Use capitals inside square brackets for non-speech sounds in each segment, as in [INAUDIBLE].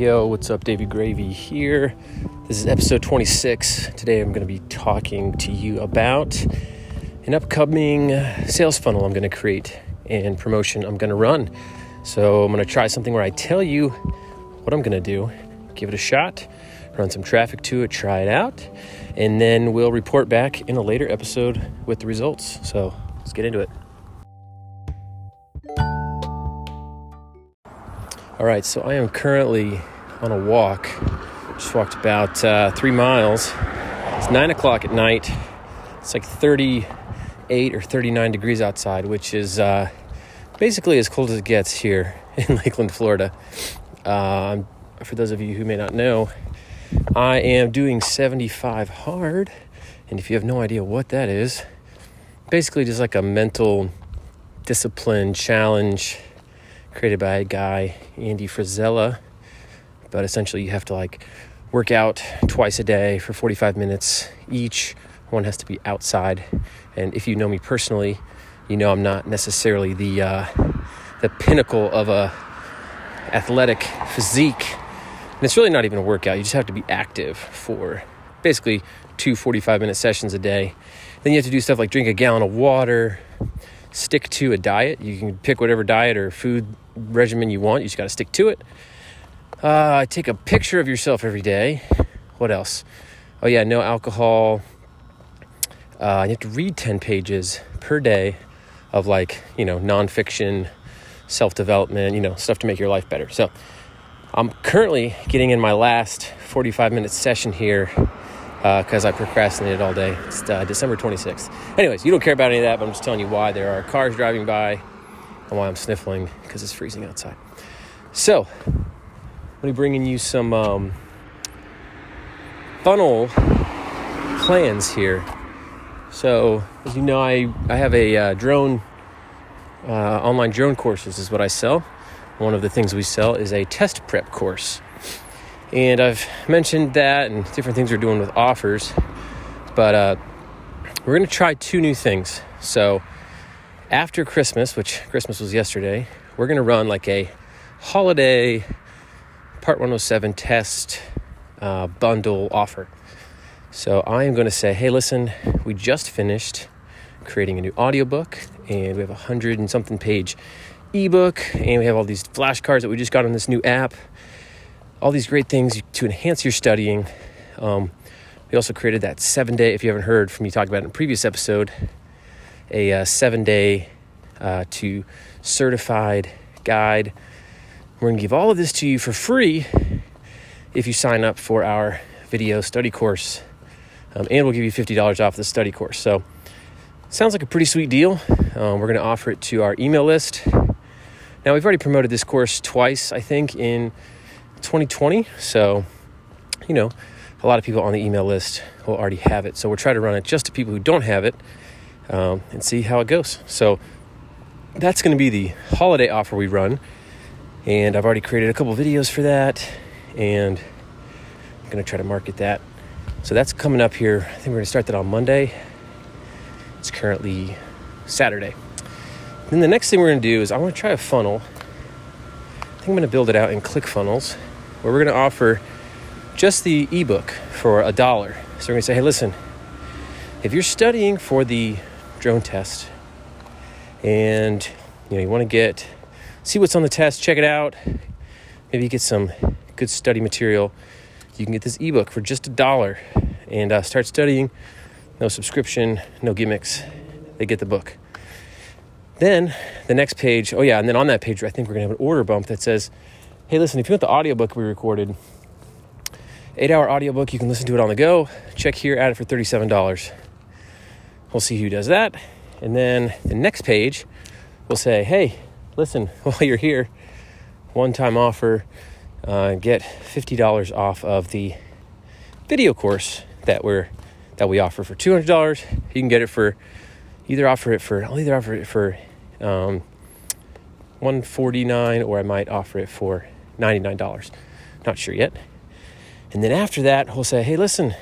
Yo, what's up? Davey Gravy here. This is episode 26. Today I'm going to be talking to you about an upcoming sales funnel I'm going to create and promotion I'm going to run. So I'm going to try something where I tell you what I'm going to do, give it a shot, run some traffic to it, try it out, and then we'll report back in a later episode with the results. So let's get into it. All right, so I am currently on a walk. Just walked about uh, three miles. It's nine o'clock at night. It's like 38 or 39 degrees outside, which is uh, basically as cold as it gets here [LAUGHS] in Lakeland, Florida. Uh, for those of you who may not know, I am doing 75 hard. And if you have no idea what that is, basically just like a mental discipline challenge created by a guy, Andy Frisella. But essentially, you have to like work out twice a day for 45 minutes each. One has to be outside. And if you know me personally, you know I'm not necessarily the uh, the pinnacle of a athletic physique. And it's really not even a workout. You just have to be active for basically two 45 minute sessions a day. Then you have to do stuff like drink a gallon of water, stick to a diet. You can pick whatever diet or food regimen you want. You just got to stick to it. Uh, take a picture of yourself every day. What else? Oh, yeah, no alcohol. Uh, you have to read 10 pages per day of like, you know, nonfiction, self development, you know, stuff to make your life better. So I'm currently getting in my last 45 minute session here because uh, I procrastinated all day. It's uh, December 26th. Anyways, you don't care about any of that, but I'm just telling you why there are cars driving by and why I'm sniffling because it's freezing outside. So, I'm be bringing you some um, funnel plans here. So, as you know, I, I have a uh, drone, uh, online drone courses is what I sell. One of the things we sell is a test prep course. And I've mentioned that and different things we're doing with offers. But uh, we're going to try two new things. So after Christmas, which Christmas was yesterday, we're going to run like a holiday Part 107 test uh, bundle offer. So I am going to say, hey, listen, we just finished creating a new audiobook and we have a hundred and something page ebook and we have all these flashcards that we just got on this new app all these great things to enhance your studying. Um, we also created that seven day, if you haven't heard from me talk about it in a previous episode, a uh, seven day uh, to certified guide. We're going to give all of this to you for free if you sign up for our video study course. Um, and we'll give you $50 off the study course. So, sounds like a pretty sweet deal. Um, we're going to offer it to our email list. Now, we've already promoted this course twice, I think, in 2020. So, you know, a lot of people on the email list will already have it. So we're trying to run it just to people who don't have it um, and see how it goes. So that's going to be the holiday offer we run. And I've already created a couple videos for that. And I'm to try to market that. So that's coming up here. I think we're to start that on Monday. It's currently Saturday. Then the next thing we're to do is I want to try a funnel. I think I'm to build it out in ClickFunnels where we're to offer just the ebook for a dollar. So we're to say, hey, listen, if you're studying for the drone test and you know you want to get see what's on the test, check it out, maybe get some good study material, you can get this ebook for just a dollar and uh, start studying. No subscription, no gimmicks. They get the book. Then the next page, oh yeah, and then on that page, I think we're gonna have an order bump that says, hey, listen, if you want the audiobook we recorded, eight hour audiobook, you can listen to it on the go. Check here, add it for $37. We'll see who does that. And then the next page will say, hey, listen, [LAUGHS] while you're here, one time offer, uh, get $50 off of the video course that we're that we offer for $200 you can get it for either offer it for i'll either offer it for um, 149 or i might offer it for $99. Not sure yet. And then after that, we'll say, hey, listen,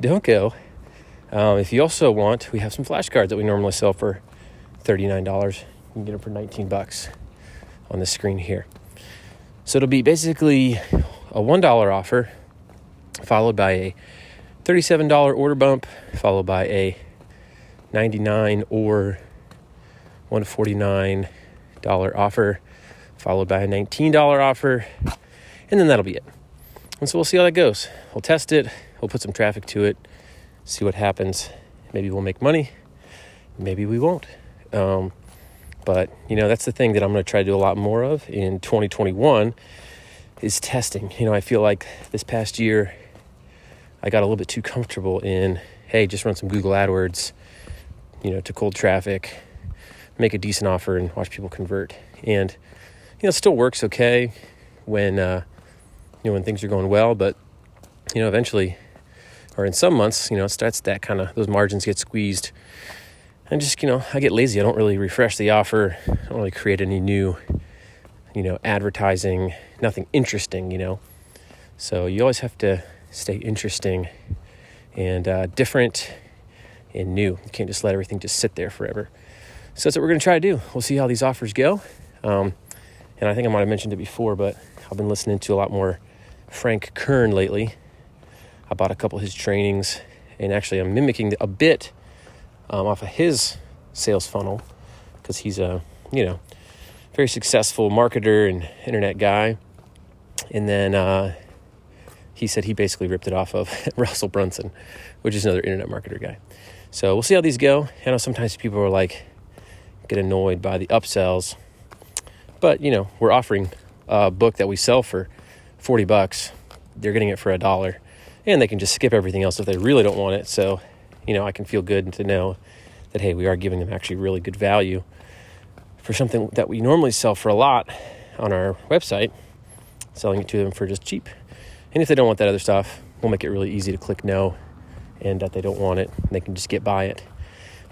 don't go. Um, if you also want, we have some flashcards that we normally sell for $39. You can get them for 19 bucks on the screen here. So it'll be basically a $1 offer followed by a $37 order bump, followed by a 99 or $149 offer, followed by a $19 offer, and then that'll be it. And so we'll see how that goes. We'll test it, we'll put some traffic to it, see what happens. Maybe we'll make money, maybe we won't. Um, but you know, that's the thing that I'm going to try to do a lot more of in 2021 is testing. You know, I feel like this past year I got a little bit too comfortable in, hey, just run some Google AdWords, you know, to cold traffic, make a decent offer and watch people convert. And you know, it still works okay when uh, you know when things are going well, but you know, eventually or in some months, you know, it starts that kind of those margins get squeezed. And just, you know, I get lazy. I don't really refresh the offer. I don't really create any new, you know, advertising, nothing interesting, you know. So you always have to stay interesting and uh, different and new. You can't just let everything just sit there forever. So that's what we're going to try to do. We'll see how these offers go. Um, and I think I might have mentioned it before, but I've been listening to a lot more Frank Kern lately. I bought a couple of his trainings, and actually, I'm mimicking a bit um, off of his sales funnel because he's a you know very successful marketer and internet guy. And then uh, he said he basically ripped it off of [LAUGHS] Russell Brunson, which is another internet marketer guy. So we'll see how these go. I know sometimes people are like get annoyed by the upsells, but you know we're offering a book that we sell for forty bucks. They're getting it for a dollar, and they can just skip everything else if they really don't want it. So you know I can feel good to know that hey we are giving them actually really good value for something that we normally sell for a lot on our website, selling it to them for just cheap. And if they don't want that other stuff, we'll make it really easy to click no and that they don't want it. They can just get by it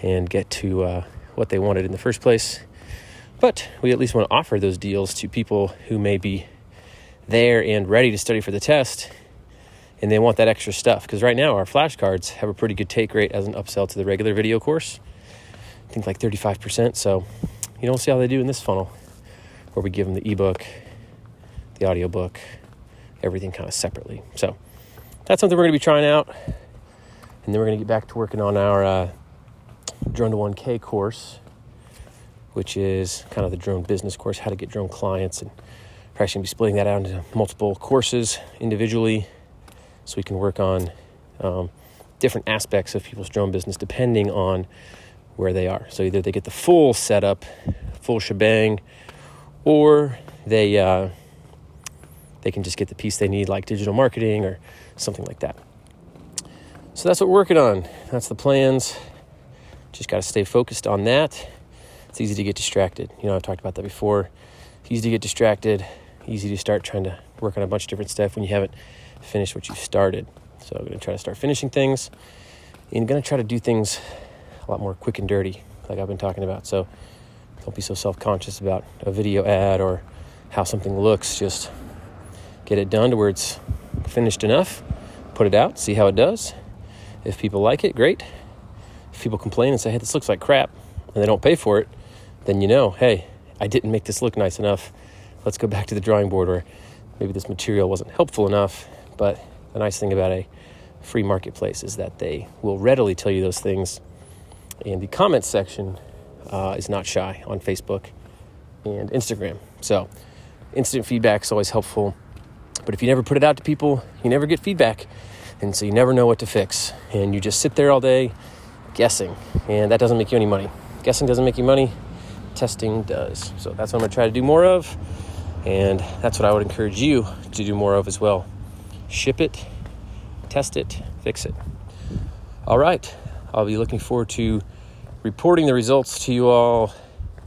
and get to uh, what they wanted in the first place. But we at least want to offer those deals to people who may be there and ready to study for the test and they want that extra stuff. Because right now, our flashcards have a pretty good take rate as an upsell to the regular video course. I think like 35%. So, you don't see how they do in this funnel where we give them the ebook, the audiobook, everything kind of separately. So, that's something we're going to be trying out. And then we're going to get back to working on our uh, drone to 1K course, which is kind of the drone business course, how to get drone clients. And we're actually going to be splitting that out into multiple courses individually so we can work on um, different aspects of people's drone business depending on where they are. So either they get the full setup, full shebang, or they uh, they can just get the piece they need, like digital marketing or something like that. So that's what we're working on. That's the plans. Just got to stay focused on that. It's easy to get distracted. You know, I've talked about that before. It's easy to get distracted. Easy to start trying to work on a bunch of different stuff when you haven't finished what you started. So I'm going to try to start finishing things and going to try to do things a lot more quick and dirty, like I've been talking about. So don't be so self conscious about a video ad or how something looks. Just get it done to where it's finished enough, put it out, see how it does. If people like it, great. If people complain and say, hey, this looks like crap, and they don't pay for it, then you know, hey, I didn't make this look nice enough. Let's go back to the drawing board, or maybe this material wasn't helpful enough but the nice thing about a free marketplace is that they will readily tell you those things. And the comment section uh, is not shy on Facebook and Instagram. So instant feedback is always helpful. But if you never put it out to people, you never get feedback. And so you never know what to fix. And you just sit there all day guessing. And that doesn't make you any money. Guessing doesn't make you money, testing does. So that's what I'm to try to do more of. And that's what I would encourage you to do more of as well ship it, test it, fix it. All right, I'll be looking forward to reporting the results to you all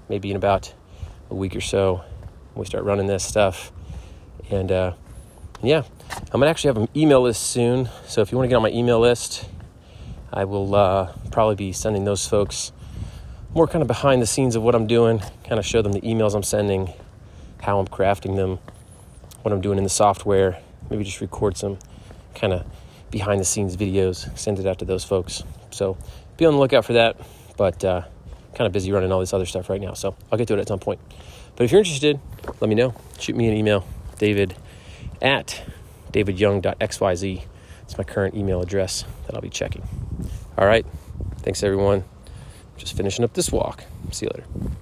maybe in about a week or so when we start running this stuff. And uh, yeah, I'm gonna actually have an email list soon. So if you want to get on my email list, I will uh, probably be sending those folks more kind of behind the scenes of what I'm doing, kind of show them the emails I'm sending, how I'm crafting them, what I'm doing in the software, maybe just record some kind of behind the scenes videos, send it out to those folks. So be on the lookout for that. But uh, kind of busy running all this other stuff right now. So I'll get to it at some point. But if you're interested, let me know. Shoot me an email, David at davidyoung.xyz. It's my current email address that I'll be checking. All right. Thanks, everyone. Just finishing up this walk. See you later.